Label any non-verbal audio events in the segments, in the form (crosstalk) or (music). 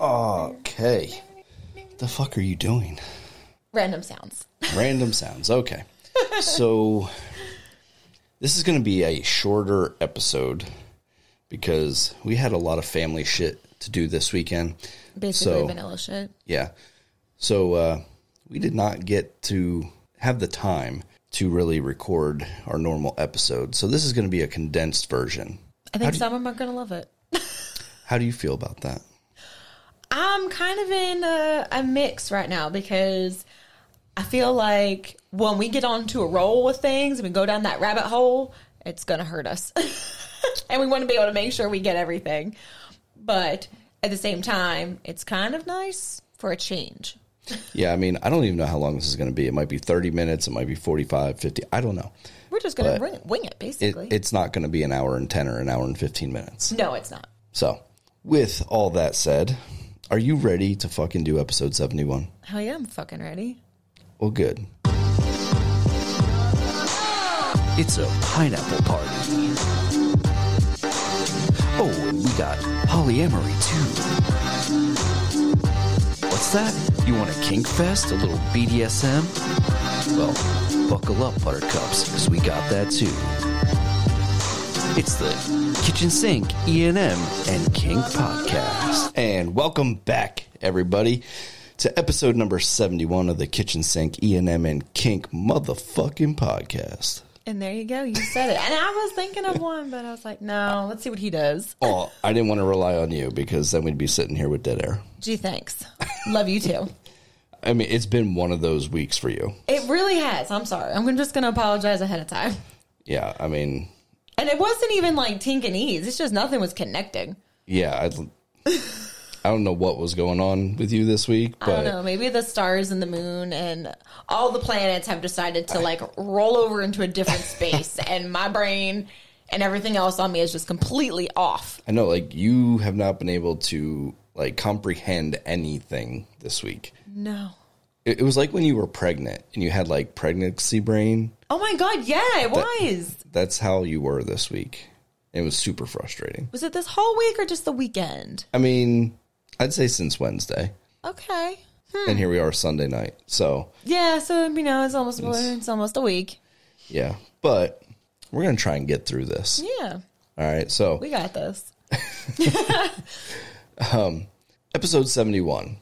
Okay. The fuck are you doing? Random sounds. (laughs) Random sounds. Okay. So this is going to be a shorter episode because we had a lot of family shit to do this weekend. Basically So- vanilla shit. Yeah. So uh, we did not get to have the time to really record our normal episode. So this is going to be a condensed version. I think some of them are gonna love it. (laughs) How do you feel about that? I'm kind of in a, a mix right now because I feel like when we get onto a roll with things and we go down that rabbit hole, it's gonna hurt us. (laughs) and we want to be able to make sure we get everything. But at the same time, it's kind of nice for a change. Yeah, I mean, I don't even know how long this is going to be. It might be 30 minutes, it might be 45, 50. I don't know. We're just gonna wing, wing it, It, basically. it's not going to be an hour and 10 or an hour and 15 minutes. no, it's not. So, with all that said, are you ready to fucking do episode 71? Hell yeah, I'm fucking ready. Well, good. It's a pineapple party. Oh, and we got polyamory too. What's that? You want a kink fest? A little BDSM? Well, buckle up, buttercups, because we got that too. It's the Kitchen Sink, ENM, and Kink Podcast. And welcome back, everybody, to episode number 71 of the Kitchen Sink ENM and Kink motherfucking podcast. And there you go. You said it. And I was thinking of one, but I was like, no, let's see what he does. Oh, I didn't want to rely on you because then we'd be sitting here with dead air. Gee, thanks. Love you too. (laughs) I mean, it's been one of those weeks for you. It really has. I'm sorry. I'm just going to apologize ahead of time. Yeah, I mean, And it wasn't even like tink and ease. It's just nothing was connecting. yeah, I, I don't know what was going on with you this week, I don't know. Maybe the stars and the moon and all the planets have decided to like roll over into a different (laughs) space, and my brain and everything else on me is just completely off. I know like you have not been able to like comprehend anything this week. No. It, it was like when you were pregnant and you had like pregnancy brain. Oh my god, yeah, it was. That's how you were this week. It was super frustrating. Was it this whole week or just the weekend? I mean, I'd say since Wednesday, Okay. Hmm. and here we are Sunday night. So Yeah, so you know, it's almost it's almost a week. yeah, but we're gonna try and get through this. Yeah, All right, so we got this. (laughs) (laughs) Um, episode 71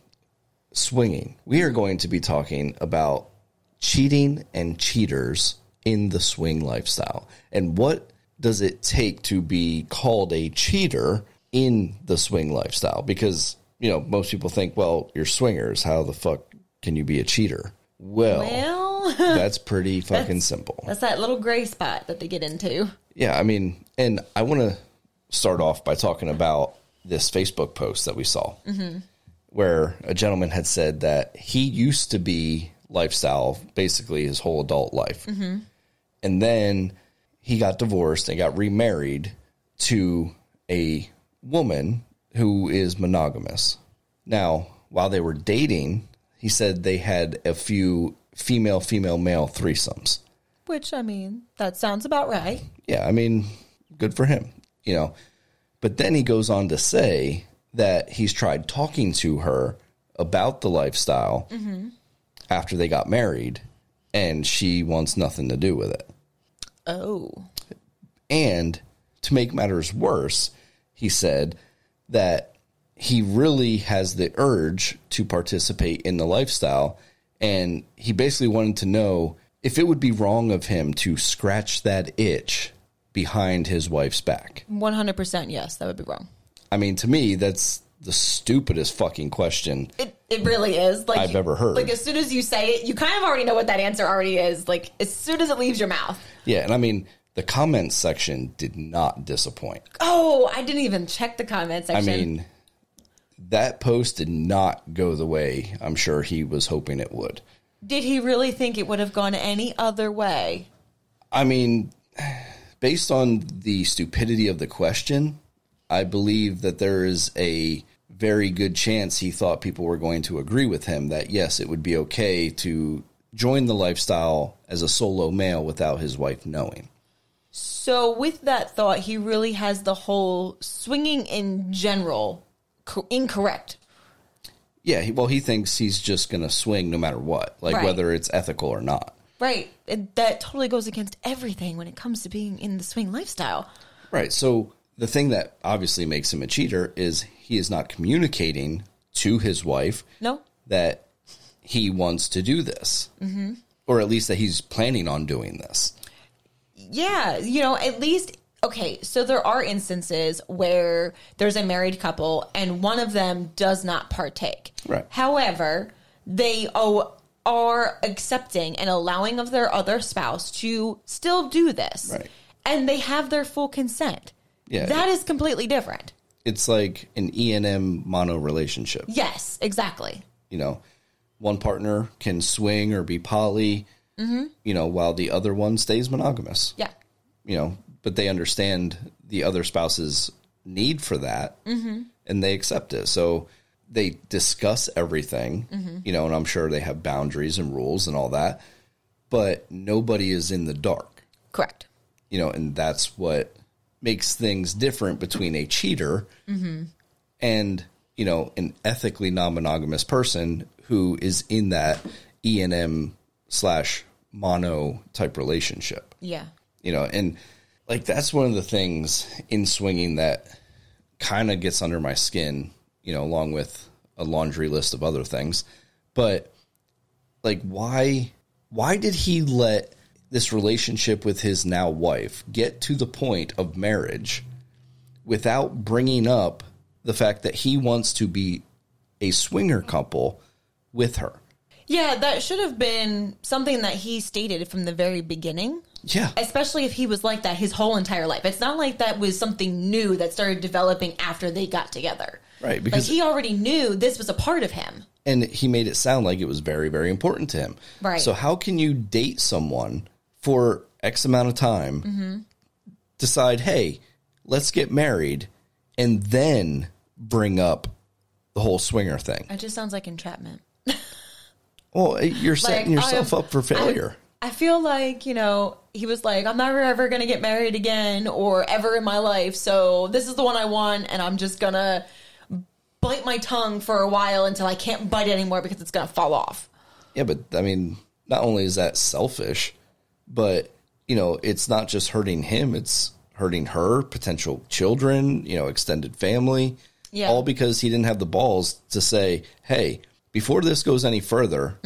swinging. We are going to be talking about cheating and cheaters in the swing lifestyle and what does it take to be called a cheater in the swing lifestyle? Because you know most people think well you're swingers. How the fuck can you be a cheater? Well, Well, (laughs) that's pretty fucking simple. that's that little gray spot that they get into. yeah, I mean, and I want to start off by talking about this Facebook post that we saw, mm-hmm. Where a gentleman had said that he used to be lifestyle basically his whole adult life, mm-hmm. and then he got divorced and got remarried to a woman who is monogamous. Now, while they were dating, he said they had a few female, female, male threesomes. Which I mean, that sounds about right. Yeah, I mean, good for him, you know. But then he goes on to say that he's tried talking to her about the lifestyle after they got married, and she wants nothing to do with it. Oh, And to make matters worse, he said that he really has the urge to participate in the lifestyle. And he basically wanted to know if it would be wrong of him to scratch that itch behind his wife's back. one hundred percent. Yes, that would be wrong. I mean, to me, that's the stupidest fucking question. It it really is. Like I've ever heard. Like as soon as you say it, you kind of already know what that answer already is. Like as soon as it leaves your mouth. Yeah. And I mean, the comments section did not disappoint. Oh, I didn't even check the comment I mean, that post did not go the way I'm sure he was hoping it would. did he really think it would have gone any other way? I mean, (sighs) based on the stupidity of the question, I believe that there is a very good chance he thought people were going to agree with him that yes, it would be okay to join the lifestyle as a solo male without his wife knowing. So, with that thought, he really has the whole swinging in general co- incorrect. Yeah, he, well, he thinks he's just going to swing no matter what, like Right. whether it's ethical or not. Right. It, that totally goes against everything when it comes to being in the swing lifestyle. Right. So the thing that obviously makes him a cheater is he is not communicating to his wife No? that he wants to do this, mm-hmm. or at least that he's planning on doing this. Yeah, you know, at least okay, so there are instances where there's a married couple and one of them does not partake. Right. However, they are accepting and allowing of their other spouse to still do this. Right. And they have their full consent. Yeah. That is completely different. It's like an E and M mono relationship. Yes, exactly. You know, one partner can swing or be poly, mm-hmm. you know, while the other one stays monogamous. Yeah. you know, but they understand the other spouse's need for that mm-hmm. and they accept it. So they discuss everything, mm-hmm. you know, and I'm sure they have boundaries and rules and all that, but nobody is in the dark, Correct. you know, and that's what makes things different between a cheater mm-hmm. and, you know, an ethically non monogamous person who is in that E and M slash mono type relationship. Yeah. you know and like that's one of the things in swinging that kind of gets under my skin you know along with a laundry list of other things. But like why why did he let this relationship with his now wife get to the point of marriage without bringing up the fact that he wants to be a swinger couple with her Yeah, that should have been something that he stated from the very beginning. yeah especially if he was like that his whole entire life. It's not like that was something new that started developing after they got together. Right, Like because- he already knew this was a part of him. and he made it sound like it was very very important to him Right. so how can you date someone for x amount of time Mm-hmm. decide hey let's get married and then bring up the whole swinger thing It just sounds like entrapment. (laughs) well you're setting Like, yourself I- up for failure I feel like, you know, he was like, I'm never ever going to get married again or ever in my life. So this is the one I want. And I'm just going to bite my tongue for a while until I can't bite it anymore because it's going to fall off. yeah but i mean not only is that selfish but you know it's not just hurting him it's hurting her potential children you know extended family Yeah. all because he didn't have the balls to say hey before this goes any further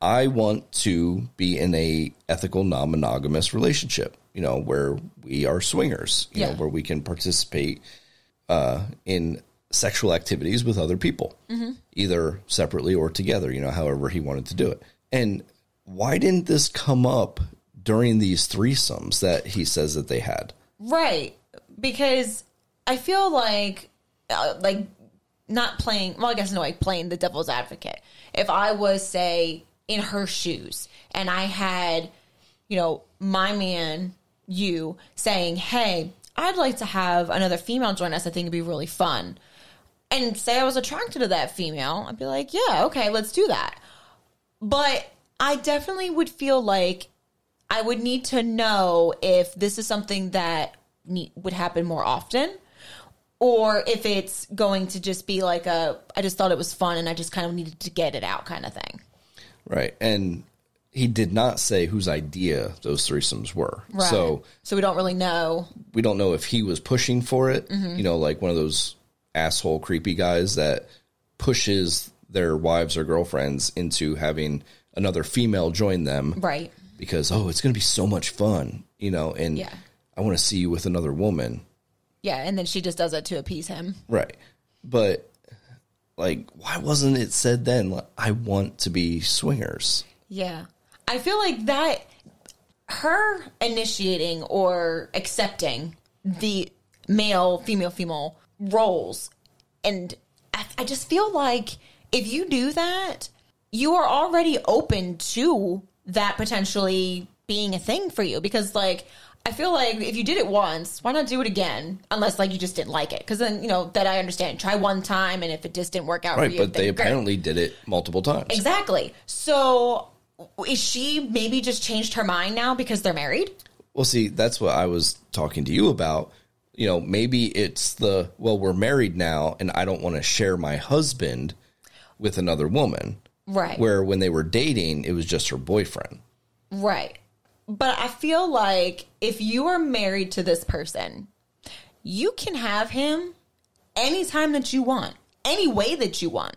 i want to be in a ethical non-monogamous relationship you know where we are swingers you know Yeah. where we can participate uh, in sexual activities with other people, either separately or together, you know, however he wanted to do it. And why didn't this come up during these threesomes that he says that they had? Right. Because I feel like, uh, like, not playing, well, I guess no, like playing the devil's advocate. If I was, say, in her shoes and I had, you know, my man, you, saying, hey, I'd like to have another female join us. I think it'd be really fun. And say I was attracted to that female, I'd be like, yeah, okay, let's do that. But I definitely would feel like I would need to know if this is something that need, would happen more often or if it's going to just be like a I just thought it was fun and I just kind of needed to get it out kind of thing. Right. And he did not say whose idea those threesomes were. So so we don't really know. we don't know if he was pushing for it, Mm-hmm. you know, like one of those asshole creepy guys that pushes their wives or girlfriends into having another female join them Right. Because oh, it's going to be so much fun, you know, and Yeah. I want to see you with another woman. Yeah, and then she just does it to appease him. Right. But like why wasn't it said then like, I want to be swingers? Yeah. I feel like that her initiating or accepting the male, female, female roles. And I, I just feel like if you do that, you are already open to that potentially being a thing for you. Because, like, I feel like if you did it once, why not do it again? Unless, like, you just didn't like it. Because then, you know, that I understand. Try one time, and if it just didn't work out Right, you, but they great. apparently did it multiple times. Exactly. So is she maybe just changed her mind now because they're married? Well, see, that's what I was talking to you about. You know, maybe it's the well, we're married now, and I don't want to share my husband with another woman. Right. Where when they were dating, it was just her boyfriend. Right. But I feel like if you are married to this person, you can have him anytime that you want, any way that you want.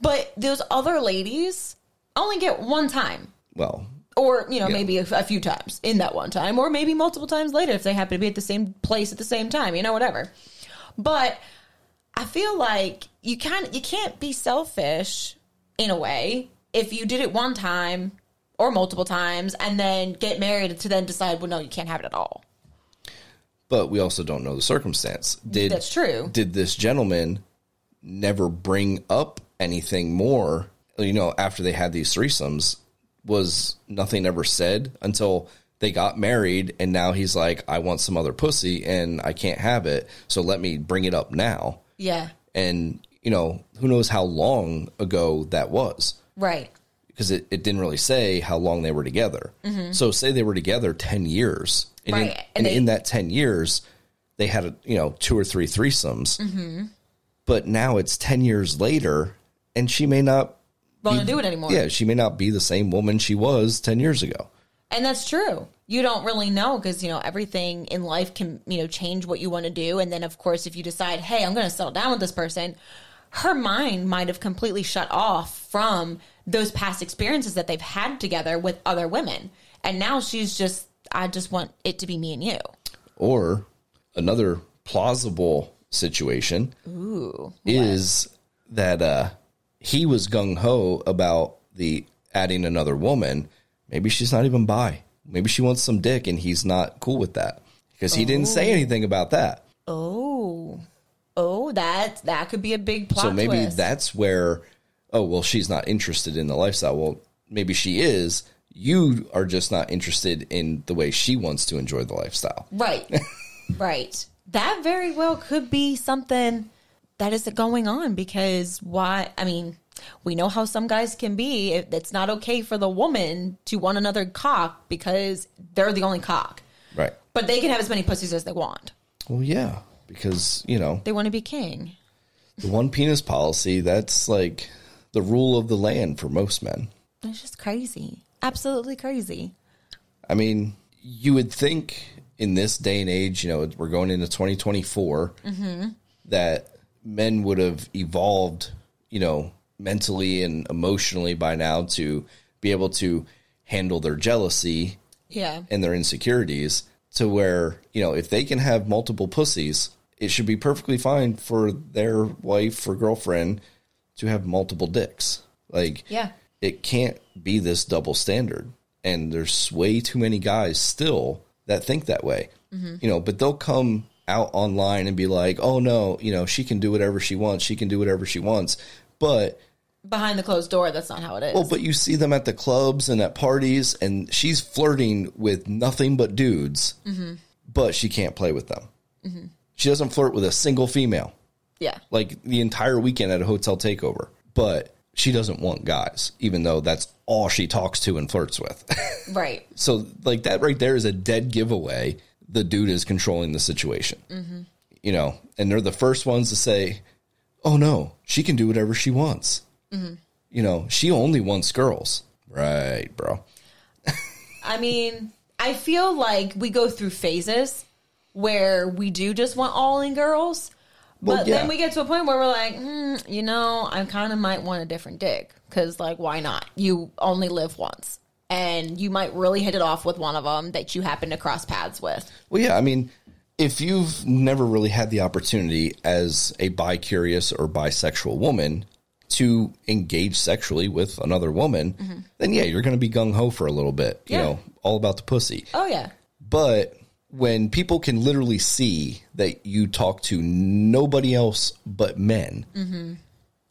But those other ladies only get one time. Well, Or, you know, Yeah. maybe a, a few times in that one time, or maybe multiple times later if they happen to be at the same place at the same time, you know, whatever. But I feel like you kind you can't be selfish in a way if you did it one time or multiple times and then get married to then decide, well, no, you can't have it at all. but we also don't know the circumstance. Did That's true. Did this gentleman never bring up anything more? You know, after they had these threesomes, was nothing ever said until they got married, and now he's like, "I want some other pussy, and I can't have it, so let me bring it up now." Yeah. And you know, who knows how long ago that was? Right. because it, it didn't really say how long they were together. So say they were together 10 years. And, in, Mm-hmm. And and they- in that 10 years, they had, a, you know, two or three threesomes. Mm-hmm. But now it's 10 years later and she may not, Want to do it anymore. yeah, she may not be the same woman she was 10 years ago. And that's true. You don't really know because, you know, everything in life can, you know, change what you want to do. And then, of course, if you decide, hey, I'm going to settle down with this person, her mind might have completely shut off from those past experiences that they've had together with other women. And now she's just, I just want it to be me and you. Or another plausible situation Ooh. is that uh, he was gung ho about the adding another woman. Maybe she's not even bi. Maybe she wants some dick, and he's not cool with that because he didn't say anything about that. Oh. Oh, that that could be a big plot so maybe twist. that's where, oh well, she's not interested in the lifestyle. Well, maybe she is. You are just not interested in the way she wants to enjoy the lifestyle. Right. (laughs) right. That very well could be something that is going on because why? I mean, we know how some guys can be. It- It's not okay for the woman to want another cock because they're the only cock. Right. But they can have as many pussies as they want. Well, yeah, because you know They want to be king. the one penis policy. That's like the rule of the land for most men. It's just crazy. Absolutely crazy. I mean, you would think in this day and age, you know, we're going into 2024, mm-hmm. that men would have evolved, you know, mentally and emotionally by now to be able to handle their jealousy Yeah. and their insecurities to where, you know, if they can have multiple pussies, it should be perfectly fine for their wife or girlfriend to have multiple dicks. Like, Yeah. it can't be this double standard. And there's way too many guys still that think that way. Mm-hmm. You know, but they'll come out online and be like, oh no, you know, she can do whatever she wants. She can do whatever she wants. But, Behind the closed door, that's not how it is. well, but you see them at the clubs and at parties, and she's flirting with nothing but dudes, mm-hmm. but she can't play with them. Mm-hmm. She doesn't flirt with a single female yeah. like the entire weekend at a hotel takeover. But she doesn't want guys, even though that's all she talks to and flirts with. (laughs) Right. so, like that right there is a dead giveaway. The dude is controlling the situation, mm-hmm. you know, and they're the first ones to say, "Oh no, she can do whatever she wants." Mm-hmm. You know, she only wants girls, right, bro? (laughs) I mean, I feel like we go through phases where we do just want all in girls. But Well, yeah. then we get to a point where we're like, hmm, you know, I kind of might want a different dick. Because, like, why not? You only live once. And you might really hit it off with one of them that you happen to cross paths with. Well, yeah, I mean, if you've never really had the opportunity as a bi curious or bisexual woman to engage sexually with another woman, then yeah, you're going to be gung ho for a little bit, you know, all about the pussy. Oh, yeah. But when people can literally see that you talk to nobody else but men, mm-hmm.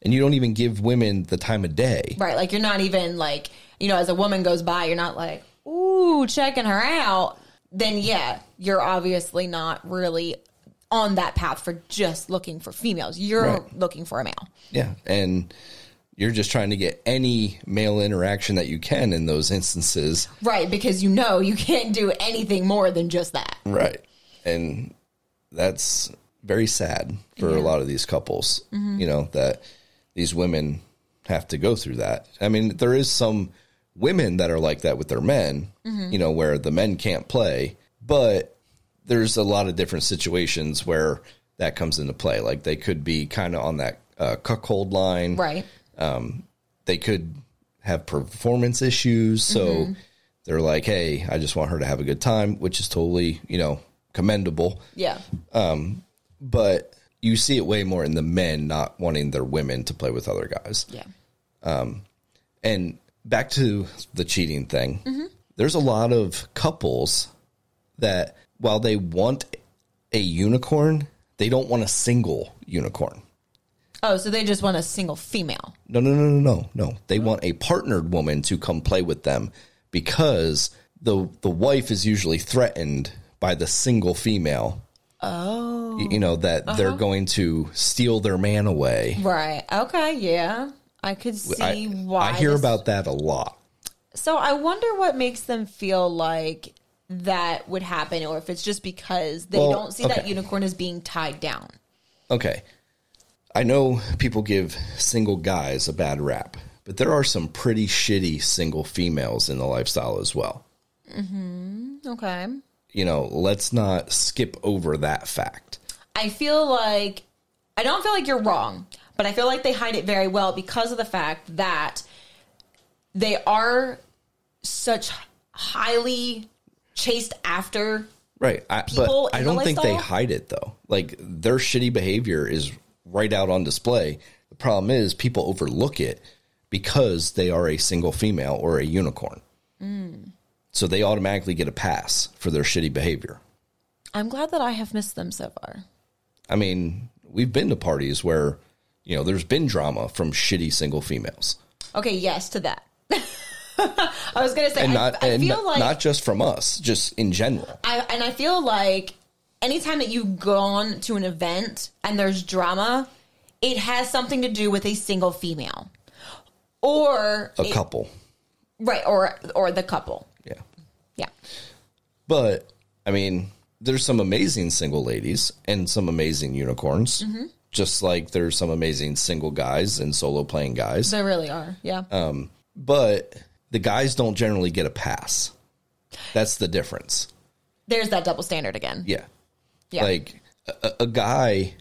and you don't even give women the time of day, Right. Like, you're not even like, you know, as a woman goes by, you're not like, ooh, checking her out. Then, yeah, you're obviously not really on that path for just looking for females. You're Right. looking for a male. yeah, and you're just trying to get any male interaction that you can in those instances. Right. Because you know you can't do anything more than just that. Right. And that's very sad for a lot of these couples, you know, that these women have to go through that. I mean, there is some women that are like that with their men, you know, where the men can't play, but there's a lot of different situations where that comes into play. Like they could be kind of on that uh, cuckold line, Right. They could have performance issues. So they're like, hey, I just want her to have a good time, which is totally, you know, commendable. Yeah. Um, but you see it way more in the men not wanting their women to play with other guys. Yeah. Um, and back to the cheating thing, there's a lot of couples that while they want a unicorn, they don't want a single unicorn. Oh, so they just want a single female. No, no, no, no, no, no. They want a partnered woman to come play with them because the the wife is usually threatened by the single female. Oh, you, know that uh-huh. they're going to steal their man away. Right. Okay. Yeah. I could see I, why. I hear this- about that a lot. So I wonder what makes them feel like that would happen, or if it's just because they Well, don't see that unicorn as being tied down. Okay. I know people give single guys a bad rap, but there are some pretty shitty single females in the lifestyle as well. Mm-hmm. Okay. You know, let's not skip over that fact. I feel like I don't feel like you're wrong, but I feel like they hide it very well because of the fact that they are such highly chased after. Right. I, People but I don't think they hide it though. Like their shitty behavior is right out on display. The problem is people overlook it because they are a single female or a unicorn. Mm. So they automatically get a pass for their shitty behavior. I'm glad that I have missed them so far. I mean, we've been to parties where, you know, there's been drama from shitty single females. Okay, yes to that. (laughs) I was gonna say, And I, I and feel not, like not just from us, just in general. I, and I feel like anytime that you've gone to an event and there's drama, it has something to do with a single female, or A it- couple. right, or or the couple. Yeah. Yeah, But I mean, there's some amazing single ladies and some amazing unicorns. Mm-hmm. Just like there's some amazing single guys and solo playing guys. they really are. Yeah, But the guys don't generally get a pass. That's the difference. there's that double standard again. Yeah. Yeah. Like a, a guy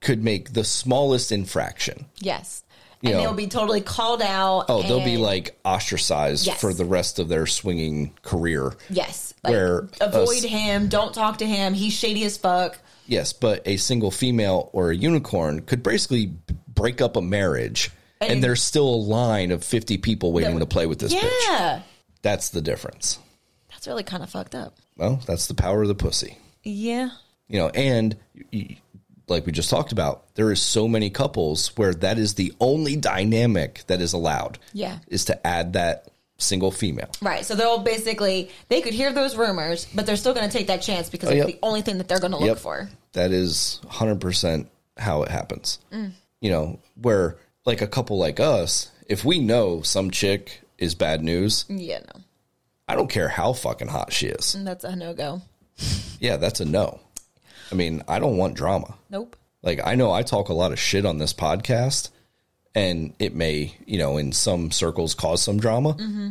could make the smallest infraction. yes, You and know. they'll be totally called out. Oh, they'll be like ostracized Yes. for the rest of their swinging career. yes, like, where avoid us- him, don't talk to him. He's shady as fuck. Yes, but a single female or a unicorn could basically break up a marriage, and, And- there's still a line of 50 people waiting to play with this bitch. Yeah, That's the difference. that's really kind of fucked up. Well, that's the power of the pussy. Yeah, You know, and like we just talked about, there is so many couples where that is the only dynamic that is allowed. Yeah. Is to add that single female. Right. So they'll basically they could hear those rumors, but they're still going to take that chance because Oh, it's yep. the only thing that they're going to look Yep. for. That is 100% how it happens. Mm. You know, where like a couple like us, if we know some chick is bad news, Yeah, no, I don't care how fucking hot she is. that's a no go. Yeah, that's a no. I mean, I don't want drama. Nope. Like, I know I talk a lot of shit on this podcast, and it may, you know, in some circles cause some drama, mm-hmm.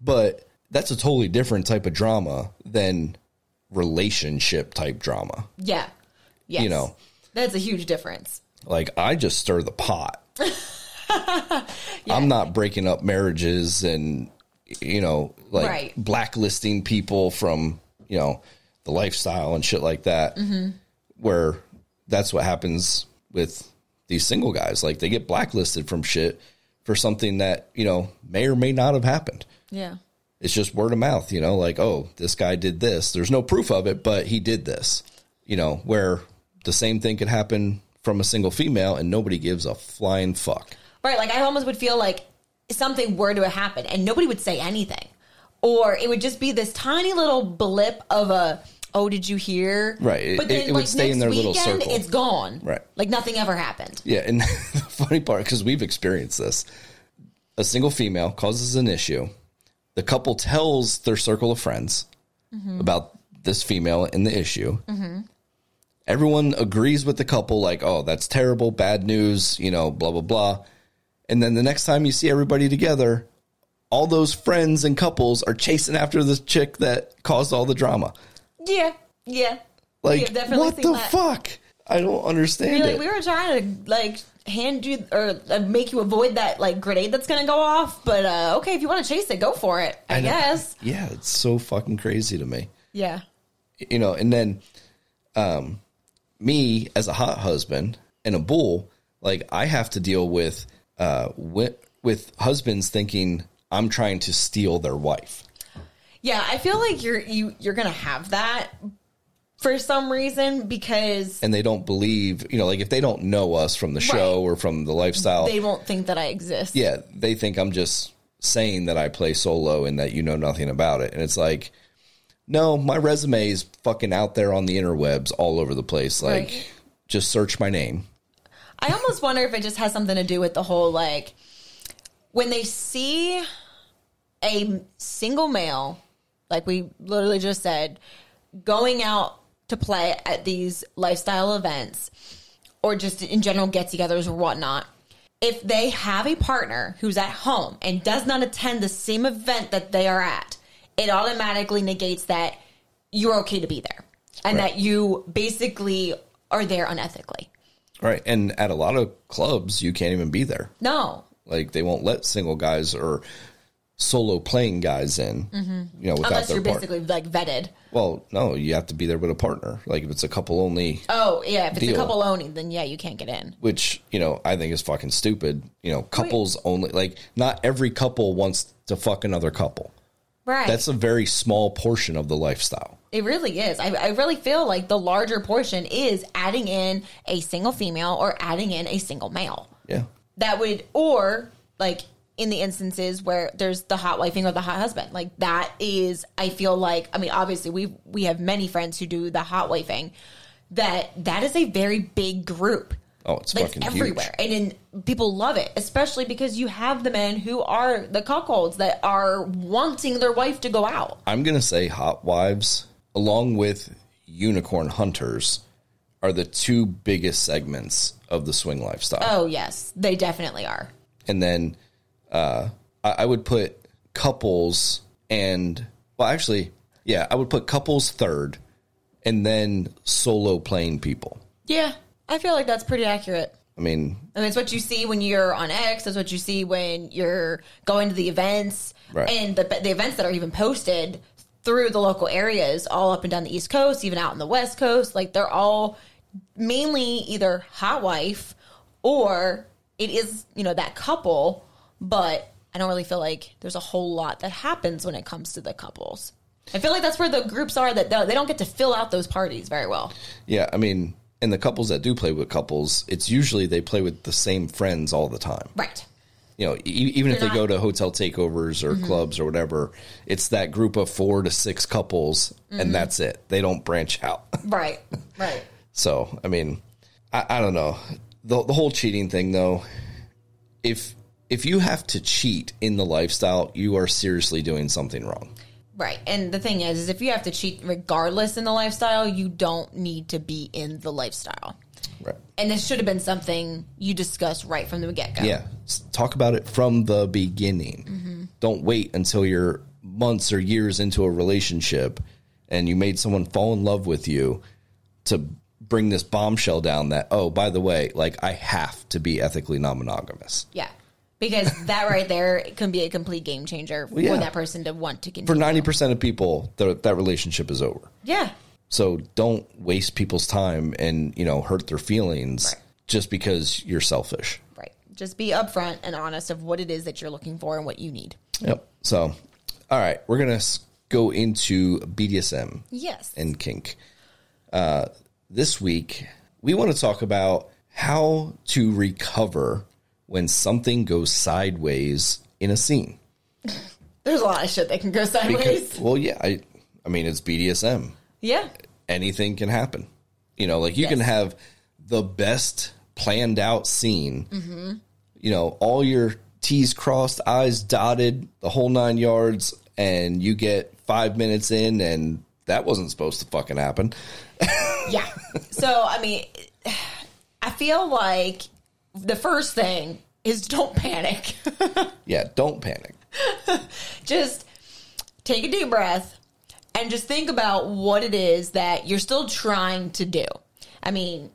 but that's a totally different type of drama than relationship type drama. Yeah. Yes. You know. that's a huge difference. Like I just stir the pot. (laughs) I'm not breaking up marriages and you know like Right. blacklisting people from you know the lifestyle and shit like that. Where that's what happens with these single guys. Like they get blacklisted from shit for something that you know may or may not have happened. Yeah. It's just word of mouth, you know, like, oh, this guy did this. There's no proof of it, but he did this. You know, where the same thing could happen from a single female and nobody gives a flying fuck. Right. Like I almost would feel like something were to happen and nobody would say anything, or it would just be this tiny little blip of a. Oh, did you hear? Right. But It- it would stay in their little weekend, circle. It's gone. Right. Like nothing ever happened. Yeah, and (laughs) the funny part, because we've experienced this, a single female causes an issue. The couple tells their circle of friends mm-hmm. about this female and the issue. Mm-hmm. Everyone agrees with the couple, like, oh, that's terrible, bad news, you know, blah, blah, blah. And then the next time you see everybody together, all those friends and couples are chasing after the chick that caused all the drama. Yeah, yeah. Like, what the that. fuck? I don't understand You're it. we were trying to like hand you or uh, make you avoid that like grenade that's gonna go off, but uh, okay, if you want to chase it, go for it. I, know. guess. Yeah, it's so fucking crazy to me. Yeah. you know, and then um me as a hot husband and a bull, like I have to deal with uh with, with husbands thinking I'm trying to steal their wife. Yeah, I feel like you're you you're gonna have that for some reason because And they don't believe, you know, like if they don't know us from the show Right. or from the lifestyle, they won't think that I exist. yeah, they think I'm just saying that I play solo and that you know nothing about it. And it's like, no, my resume is fucking out there on the interwebs all over the place. Like, Right. just search my name. I almost wonder if it just has something to do with the whole like when they see a single male, like we literally just said, going out to play at these lifestyle events or just in general get togethers or whatnot. If they have a partner who's at home and does not attend the same event that they are at, it automatically negates that you're okay to be there and Right. that you basically are there unethically. Right. And at a lot of clubs, you can't even be there. No, Like they won't let single guys or solo playing guys in, you know, without Mm-hmm. unless their you're basically like vetted. Well, no, you have to be there with a partner. Like if it's a couple only, Oh yeah, if it's Deal. a couple only, then yeah, you can't get in. which, you know, I think is fucking stupid. You know, couples only, like not every couple wants to fuck another couple. Right. That's a very small portion of the lifestyle. it really is. I, I really feel like the larger portion is adding in a single female or adding in a single male. Yeah. That would, or like in the instances where there's the hot wifing or the hot husband, like that is, I feel like, I mean, obviously we we have many friends who do the hot wifing. That that is a very big group. Oh, it's Like, fucking everywhere, huge. and then people love it, especially because you have the men who are the cuckolds that are wanting their wife to go out. I'm going to say hot wives, along with unicorn hunters, are the two biggest segments of the swing lifestyle. Oh yes, they definitely are. and then uh, I, I would put couples and well, actually, yeah, I would put couples third, and then solo playing people. Yeah, I feel like that's pretty accurate. I mean, I mean, it's what you see when you're on X. It's what you see when you're going to the events Right. and the the events that are even posted through the local areas, all up and down the East Coast, even out in the West Coast. Like they're all mainly either hot wife or it is you know that couple. But I don't really feel like there's a whole lot that happens when it comes to the couples. I feel like that's where the groups are that they they don't get to fill out those parties very well. yeah, I mean, and the couples that do play with couples, it's usually they play with the same friends all the time. Right. You know, e- even if they They're go to hotel takeovers or mm-hmm. clubs or whatever, it's that group of four to six couples, and mm-hmm. that's it. They don't branch out. (laughs) Right. Right. So, I mean, I, I don't know. The the whole cheating thing though, if if you have to cheat in the lifestyle, you are seriously doing something wrong. Right. And the thing is, is if you have to cheat regardless in the lifestyle, you don't need to be in the lifestyle. Right. And this should have been something you discussed right from the get go. Yeah. Talk about it from the beginning. Mm-hmm. Don't wait until you're months or years into a relationship and you made someone fall in love with you to bring this bombshell down that, oh, by the way, like I have to be ethically non monogamous. Yeah. Because that right there can be a complete game changer for yeah. that person to want to continue. For 90% of people, th- that relationship is over. Yeah. So don't waste people's time and, you know, hurt their feelings Right. just because you're selfish. Right. Just be upfront and honest of what it is that you're looking for and what you need. Yep. So, all right, we're going to go into BDSM Yes. and kink. Uh, this week, we want to talk about how to recover when something goes sideways in a scene. (laughs) There's a lot of shit that can go sideways. Because, well, yeah, I, I mean, it's BDSM. yeah. anything can happen. You know, like you can have the best planned out scene. Mm-hmm. You know, all your T's crossed, I's dotted, the whole nine yards, and you get five minutes in, and that wasn't supposed to fucking happen. (laughs) Yeah. So, I mean, I feel like the first thing is don't panic. (laughs) Yeah, don't panic. just take a deep breath and just think about what it is that you're still trying to do. I mean,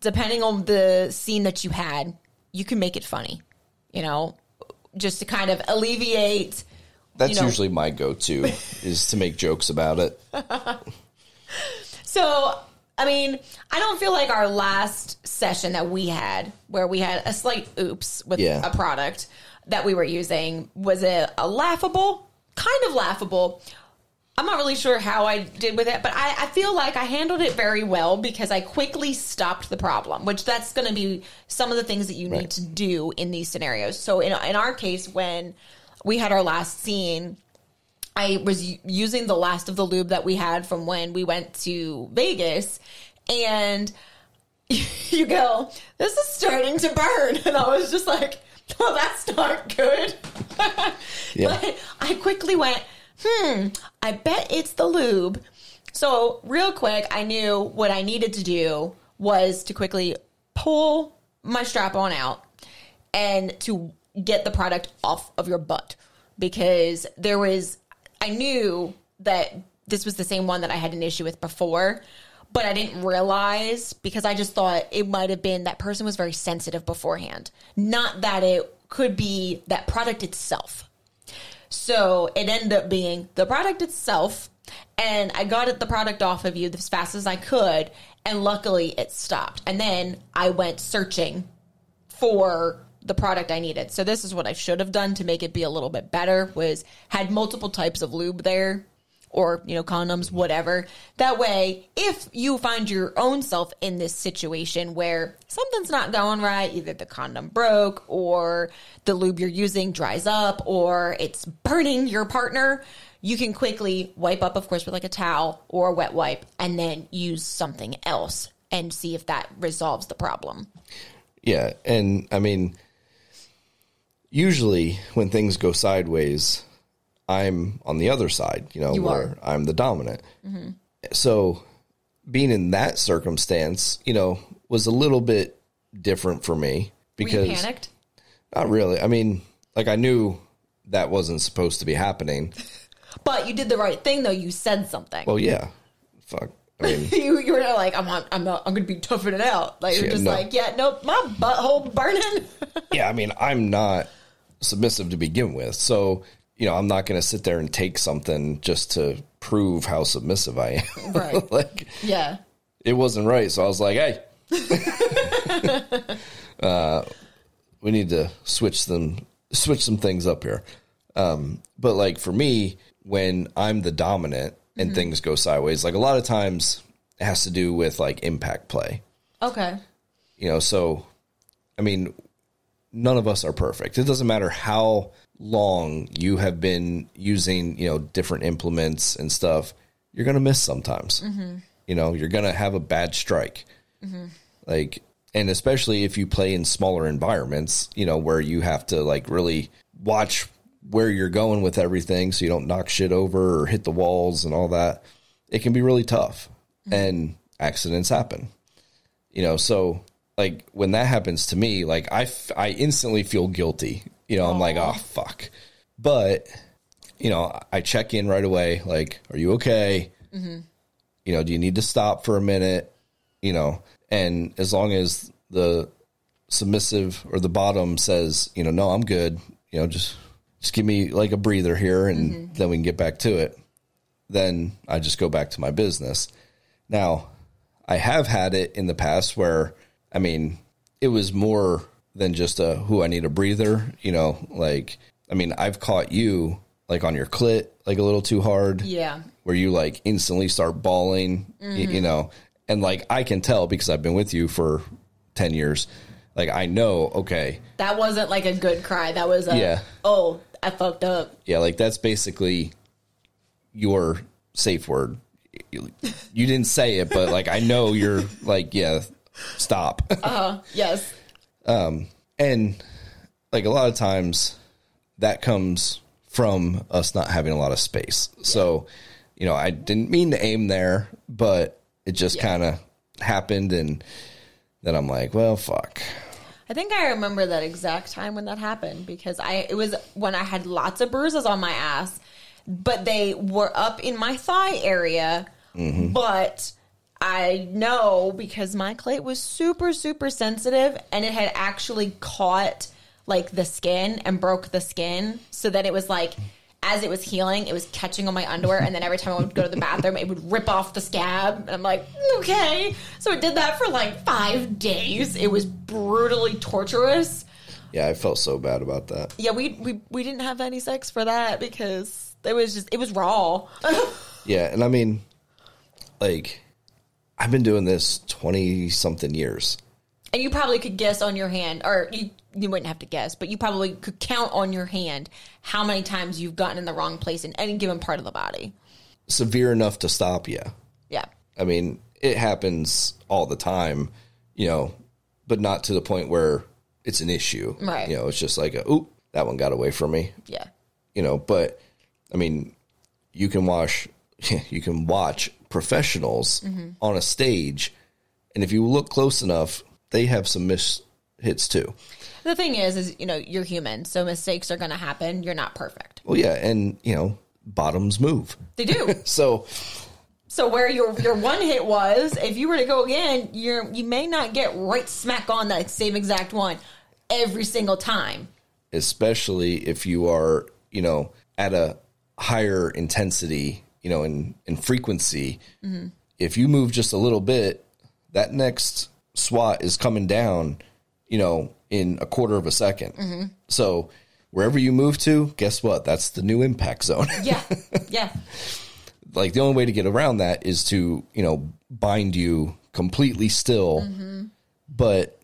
depending on the scene that you had, you can make it funny, you know, just to kind of alleviate. That's You know- usually my go-to is to make jokes about it. (laughs) So, I mean, I don't feel like our last session that we had, where we had a slight oops with Yeah. a product that we were using, was a, a laughable, kind of laughable. I'm not really sure how I did with it, but I, I feel like I handled it very well because I quickly stopped the problem, which that's going to be some of the things that you need to do in these scenarios. So in, in our case, when we had our last scene, I was using the last of the lube that we had from when we went to Vegas, and (laughs) you go, "This is starting to burn," (laughs) and I was just like, well, that's not good." (laughs) Yeah. But I quickly went, "Hmm, I bet it's the lube." So real quick, I knew what I needed to do was to quickly pull my strap on out and to get the product off of your butt because there was I knew that this was the same one that I had an issue with before, but I didn't realize because I just thought it might have been that person was very sensitive beforehand. Not that it could be that product itself. So it ended up being the product itself, and I got it, the product off of you as fast as I could, and luckily it stopped. And then I went searching for the product I needed. So this is what I should have done to make it be a little bit better was had multiple types of lube there or, you know, condoms, whatever. That way, if you find your own self in this situation where something's not going right, either the condom broke or the lube you're using dries up or it's burning your partner, you can quickly wipe up, of course, with like a towel or a wet wipe and then use something else and see if that resolves the problem. Yeah, and I mean, usually when things go sideways, I'm on the other side. You know, You where are. Mm-hmm. I'm the dominant. So, being in that circumstance, you know, was a little bit different for me because you panicked? not really. I mean, like I knew that wasn't supposed to be happening. (laughs) But you did the right thing, though. You said something. Well, yeah, fuck. I mean, (laughs) you, you were like, I'm, not, I'm not, I'm going to be toughing it out. Like you're Yeah, just no. like, yeah, nope, my butthole burning. (laughs) yeah, I mean, I'm not submissive to begin with. So, you know, I'm not going to sit there and take something just to prove how submissive I am. (laughs) Right. like, yeah, it wasn't right. So I was like, hey, (laughs) uh, we need to switch them, switch some things up here. Um, but like for me, when I'm the dominant and things go sideways, like a lot of times it has to do with like impact play okay, you know so i mean none of us are perfect. It doesn't matter how long you have been using you know different implements and stuff you're gonna miss sometimes. Mm-hmm. You know you're gonna have a bad strike. Mm-hmm. Like and especially if you play in smaller environments you know where you have to like really watch where you're going with everything so you don't knock shit over or hit the walls and all that. It can be really tough. Mm-hmm. And accidents happen. You know so like when that happens to me like i f- i instantly feel guilty. You know i'm like oh fuck. But you know i check in right away like are you okay? Mm-hmm. You know do you need to stop for a minute? You know and as long as the submissive or the bottom says you know no i'm good you know just just give me like a breather here and mm-hmm. then we can get back to it. Then i just go back to my business. Now I have had it in the past where, I mean, it was more than just a who I need a breather, you know, like, I mean, I've caught you like on your clit, like a little too hard, yeah, where you like instantly start bawling, y- mm-hmm. you know, and like I can tell because I've been with you for 10 years. Like, I know, okay, that wasn't like a good cry. That was a, Yeah. oh, I fucked up. yeah, like that's basically your safe word. You you didn't say it, but like I know you're like, yeah, stop. Uh-huh. Yes, um, and like a lot of times that comes from us not having a lot of space so you know i didn't mean to aim there but it just Yeah. kind of happened and then i'm like well fuck I think I remember that exact time when that happened because I it was when I had lots of bruises on my ass, but they were up in my thigh area. Mm-hmm. But I know because my clit was super super sensitive and it had actually caught like the skin and broke the skin so that it was like as it was healing, it was catching on my underwear, and then every time I would go to the bathroom, it would rip off the scab, and I'm like, okay. So it did that for like five days. It was brutally torturous. Yeah, I felt so bad about that. Yeah, we we we didn't have any sex for that because it was just it was raw. (laughs) Yeah, and I mean, like, I've been doing this twenty something years. and you probably could guess on your hand, or you you wouldn't have to guess, but you probably could count on your hand how many times you've gotten in the wrong place in any given part of the body. Severe enough to stop you. Yeah. I mean, it happens all the time, you know, but not to the point where it's an issue. Right. You know, it's just like, a, oop, that one got away from me. Yeah. You know, but I mean, you can watch, (laughs) you can watch professionals mm-hmm. on a stage, and if you look close enough, they have some miss hits too. The thing is, is you know you're human, so mistakes are going to happen. You're not perfect. Well, yeah, and you know, bottoms move. They do. (laughs) So so where your your one hit was, if you were to go again, you're you may not get right smack on that same exact one every single time. especially if you are, you know, at a higher intensity, you know, in, in frequency, mm-hmm. if you move just a little bit, that next SWAT is coming down, you know, in a quarter of a 2nd mm-hmm. So wherever you move to, guess what? That's the new impact zone. Yeah, yeah, (laughs) like the only way to get around that is to, you know, bind you completely still. Mm-hmm. But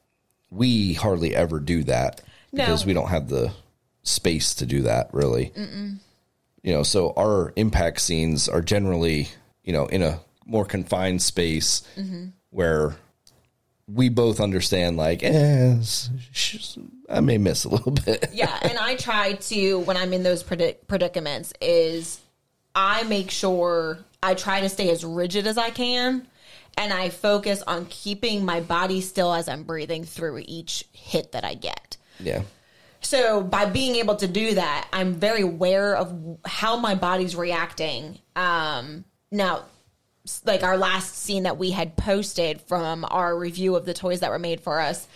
we hardly ever do that No. because we don't have the space to do that really. You know, so our impact scenes are generally, you know, in a more confined space where we both understand like, eh, I may miss a little (laughs) bit. yeah. And I try to when I'm in those predic- predicaments is I make sure I try to stay as rigid as I can. And I focus on keeping my body still as I'm breathing through each hit that I get. yeah. So by being able to do that, I'm very aware of how my body's reacting. Um, now, like our last scene that we had posted from our review of the toys that were made for us,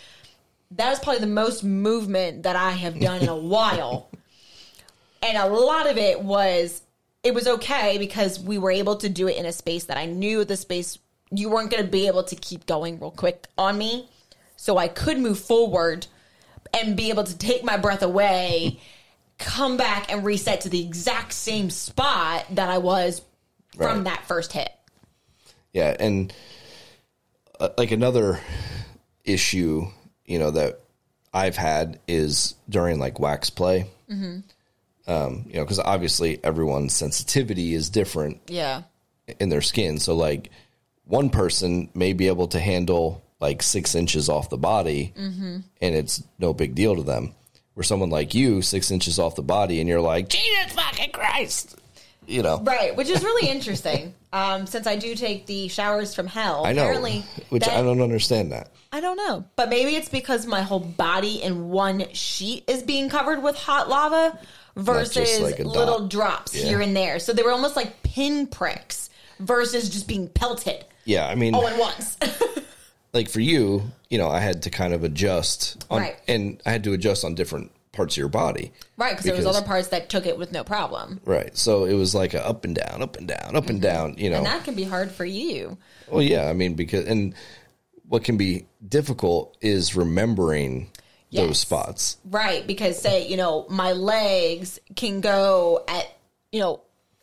that was probably the most movement that I have done in a (laughs) while. And a lot of it was it was okay because we were able to do it in a space that I knew the space you weren't going to be able to keep going real quick on me. So I could move forward and be able to take my breath away, come back and reset to the exact same spot that I was from that first hit. Yeah, and uh, like another issue, you know, that I've had is during like wax play. Mm-hmm. Um, you know, because obviously everyone's sensitivity is different Yeah. in their skin. So, like, one person may be able to handle like six inches off the body, and it's no big deal to them. Where someone like you, six inches off the body, and you're like, Jesus fucking Christ, you know. Right, which is really interesting. (laughs) Um, since I do take the showers from hell, I know, apparently which that- I don't understand that. I don't know, but maybe it's because my whole body in one sheet is being covered with hot lava versus like dot. little drops Yeah. here and there. So they were almost like pinpricks versus just being pelted Yeah, I mean, all at once. (laughs) like for you, you know, I had to kind of adjust on, Right. and I had to adjust on different parts of your body. right, because there was other parts that took it with no problem. Right. So it was like a up and down, up and down, up and down, you know. Mm-hmm. And that can be hard for you. well, yeah, I mean, because, and what can be difficult is remembering those spots. Right, because say, you know, my legs can go at, you know,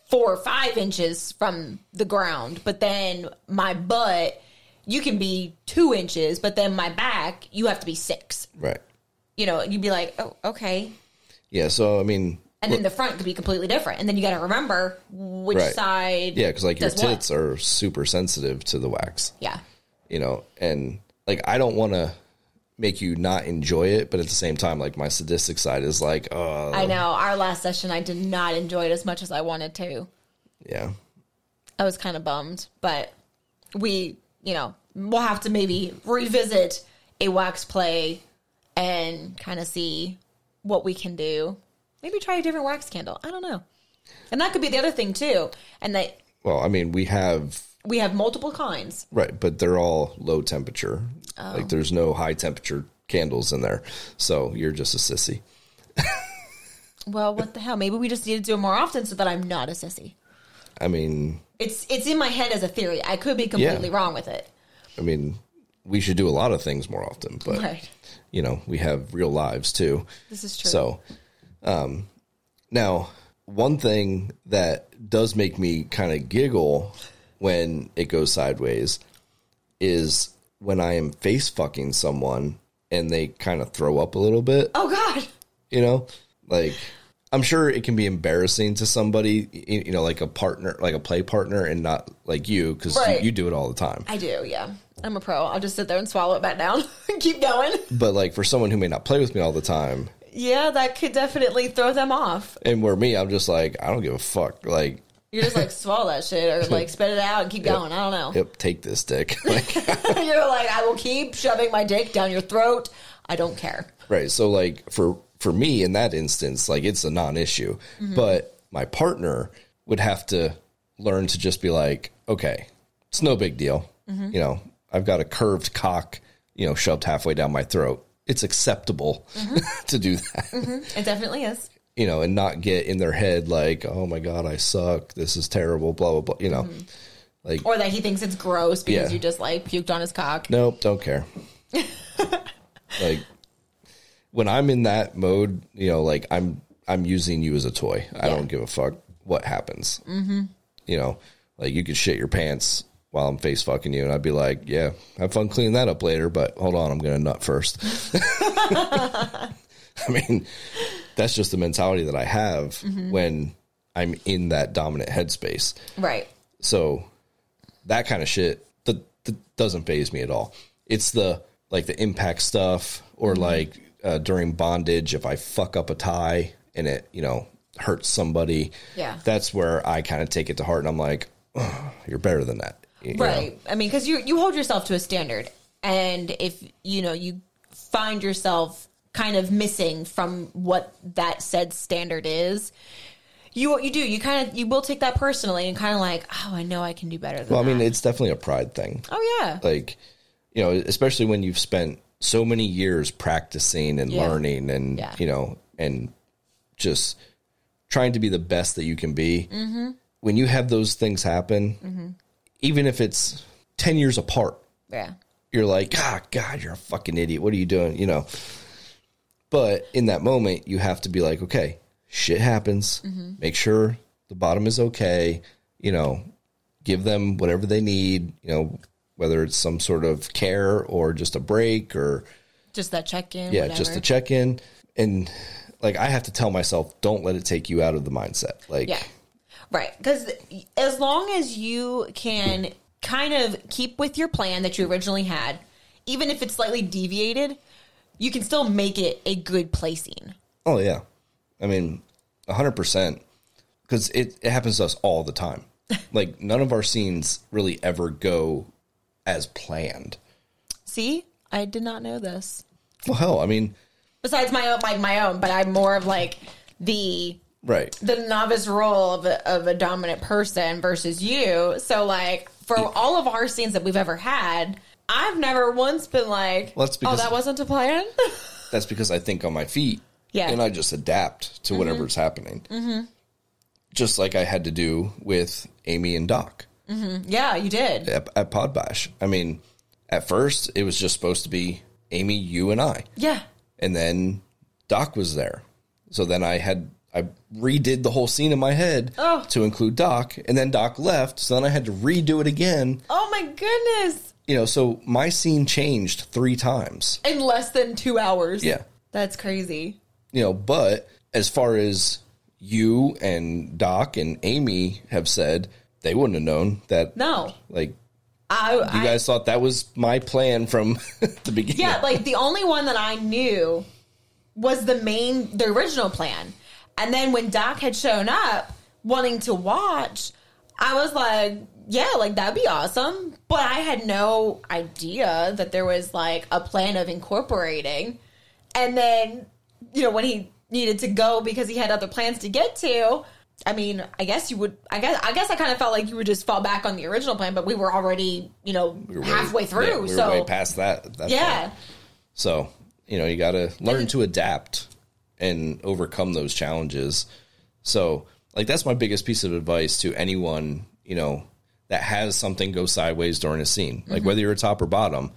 four or five inches from the ground, but then my butt, you can be two inches, but then my back, you have to be six. Right. You know, you'd be like, oh, okay. Yeah. So, I mean, And then the front could be completely different. And then you got to remember which Right. side. yeah, because like your does what. tits are super sensitive to the wax, Yeah. you know, and like I don't want to make you not enjoy it, but at the same time, like my sadistic side is like, oh, I know. Our last session, I did not enjoy it as much as I wanted to. yeah. I was kind of bummed, but we, you know, we'll have to maybe revisit a wax play and kind of see what we can do. Maybe try a different wax candle. I don't know. And that could be the other thing too. And that Well, I mean, we have we have multiple kinds. right, but they're all low temperature. Oh. Like there's no high temperature candles in there. So you're just a sissy. (laughs) Well, what the hell? Maybe we just need to do it more often so that I'm not a sissy. I mean, It's it's in my head as a theory. I could be completely wrong with it. I mean, we should do a lot of things more often, but Right. you know, we have real lives too. This is true. So, um, now one thing that does make me kind of giggle when it goes sideways is when I am face fucking someone and they kind of throw up a little bit, Oh God. you know, like I'm sure it can be embarrassing to somebody, you know, like a partner, like a play partner, and not like you because Right. you, you do it all the time. I do, yeah. I'm a pro. I'll just sit there and swallow it back down (laughs) and keep going. But like for someone who may not play with me all the time, Yeah, that could definitely throw them off. and where me, I'm just like I don't give a fuck. Like, (laughs) You're just like swallow that shit or like spit it out and keep (laughs) going. I don't know. yep, take this dick. like, You're like, I will keep shoving my dick down your throat. I don't care. right. So like for for me in that instance, like it's a non-issue. Mm-hmm. But my partner would have to learn to just be like, okay, it's no big deal. Mm-hmm. You know, I've got a curved cock, you know, shoved halfway down my throat. It's acceptable mm-hmm. (laughs) to do that. It definitely is. you know, and not get in their head like, oh my god, I suck. This is terrible. Blah blah blah. You know, like Or that he thinks it's gross because Yeah. you just like puked on his cock. nope, don't care. (laughs) like when I'm in that mode, you know, like I'm I'm using you as a toy. I Yeah. don't give a fuck what happens. Mm-hmm. You know, like you could shit your pants while I'm face fucking you, and I'd be like, yeah, have fun cleaning that up later. But hold on, I'm gonna nut first. (laughs) I mean, that's just the mentality that I have when I'm in that dominant headspace. Right. So that kind of shit that, that doesn't phase me at all. It's the like the impact stuff or like uh, during bondage if I fuck up a tie and it you know hurts somebody. Yeah. that's where I kind of take it to heart and I'm like, "Ugh, you're better than that. You know? Right. I mean, because you you hold yourself to a standard, and if you know you find yourself kind of missing from what that said standard is, you what you do you kind of you will take that personally and kind of like, oh, I know I can do better than Well, I mean, that. it's definitely a pride thing. oh yeah, Like, you know, especially when you've spent so many years practicing and Yeah. learning and Yeah. you know and just trying to be the best that you can be mm-hmm. when you have those things happen Mm-hmm. even if it's 10 years apart yeah, you're like ah god you're a fucking idiot what are you doing you know but in that moment you have to be like okay shit happens Mm-hmm. make sure the bottom is okay you know give them whatever they need you know whether it's some sort of care or just a break or just that check in. yeah whatever. just a check in and like i have to tell myself don't let it take you out of the mindset like Yeah. Right. Because as long as you can kind of keep with your plan that you originally had, even if it's slightly deviated, you can still make it a good placing. Oh yeah, I mean, hundred percent, because it, it happens to us all the time. (laughs) like none of our scenes really ever go as planned. See, I did not know this. Well, hell, I mean, Besides my own, like my own, but I'm more of like the right? the novice role of a, of a dominant person versus you. So like for all of our scenes that we've ever had, I've never once been like, Well, oh, that wasn't a plan. (laughs) That's because I think on my feet, Yeah. and I just adapt to whatever's happening. Mm-hmm. Just like I had to do with Amy and Doc Mm-hmm. yeah, you did. at, at Podbash. I mean, at first it was just supposed to be Amy, you, and I. Yeah. and then Doc was there. So then I had I redid the whole scene in my head Oh. to include Doc, and then Doc left, so then I had to redo it again. Oh my goodness. You know, so my scene changed three times. In less than two hours. Yeah. That's crazy. You know, but as far as you and Doc and Amy have said, they wouldn't have known that. No. Like I, you I guys thought that was my plan from (laughs) the beginning. Yeah, like the only one that I knew was the main, the original plan. And then when Doc had shown up wanting to watch, I was like, yeah, like that'd be awesome. But I had no idea that there was like a plan of incorporating And then, you know, when he needed to go because he had other plans to get to, I mean, I guess you would. I guess. I guess I kind of felt like you would just fall back on the original plan, but we were already, you know, We were way- halfway through. yeah, we so way past that. that yeah, point. So, you know, you got to learn to adapt and overcome those challenges. So, like, that's my biggest piece of advice to anyone, you know, that has something go sideways during a scene. Like, Mm-hmm. whether you're a top or bottom,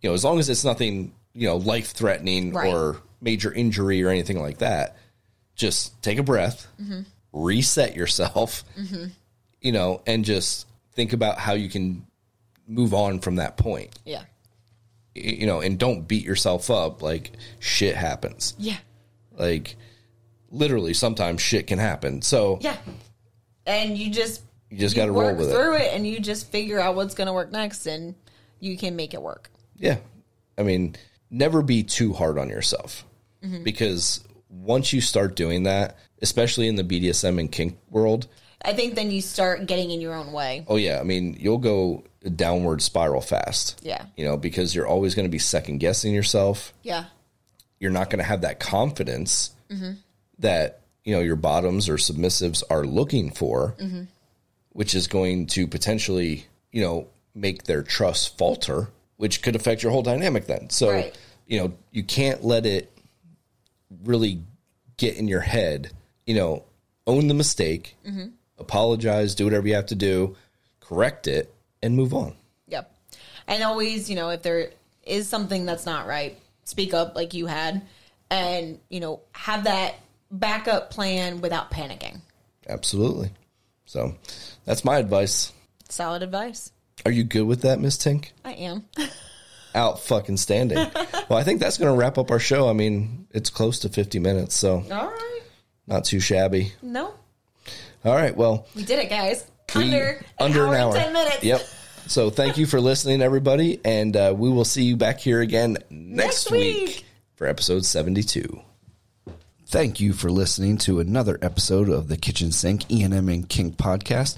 you know, as long as it's nothing, you know, life threatening Right. or major injury or anything like that, just take a breath, Mm-hmm. Reset yourself, you know, and just think about how you can move on from that point yeah, you know, and don't beat yourself up. Like shit happens. yeah, Like literally, sometimes shit can happen. So yeah. And you just you just got to roll with it. through it, and you just figure out what's going to work next, and you can make it work. Yeah, I mean, never be too hard on yourself Mm-hmm. because once you start doing that, especially in the BDSM and kink world, I think then you start getting in your own way. oh yeah, I mean, you'll go a downward spiral fast. Yeah. you know, because you're always going to be second guessing yourself. Yeah, you're not going to have that confidence mm-hmm. that you know your bottoms or submissives are looking for, mm-hmm. which is going to potentially you know make their trust falter, which could affect your whole dynamic. Then, so Right. you know you can't let it really get in your head. You know, own the mistake, apologize, do whatever you have to do, correct it, and move on. Yep. And always, you know, if there is something that's not right, speak up like you had and, you know, have that backup plan without panicking. Absolutely. So that's my advice. Solid advice. Are you good with that, Miss Tink? I am. (laughs) Out fucking standing. (laughs) well, I think that's going to wrap up our show. I mean, it's close to 50 minutes, so All right. not too shabby. No, All right, well, we did it, guys. under under an, an hour, hour. and 10 minutes. Yep. So thank you for listening, everybody, and uh, we will see you back here again next, Next week. week. for episode 72. Thank you for listening to another episode of the Kitchen Sink ENM and Kink podcast.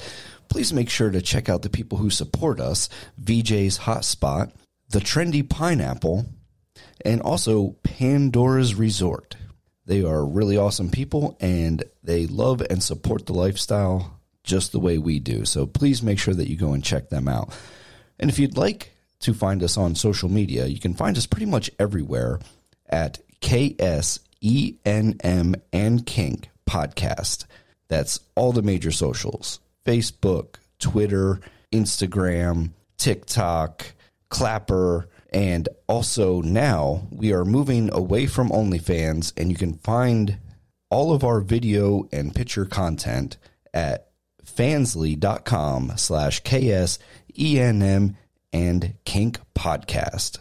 Please make sure to check out the people who support us, VJ's Hotspot, The Trendy Pineapple, and also Pandora's Resort. They are really awesome people and they love and support the lifestyle just the way we do. So please make sure that you go and check them out. And if you'd like to find us on social media, you can find us pretty much everywhere at KSENM and Kink Podcast. That's all the major socials Facebook, Twitter, Instagram, TikTok, Clapper, and also now we are moving away from OnlyFans, and you can find all of our video and picture content at fansly.com slash KSENM and Kink Podcast.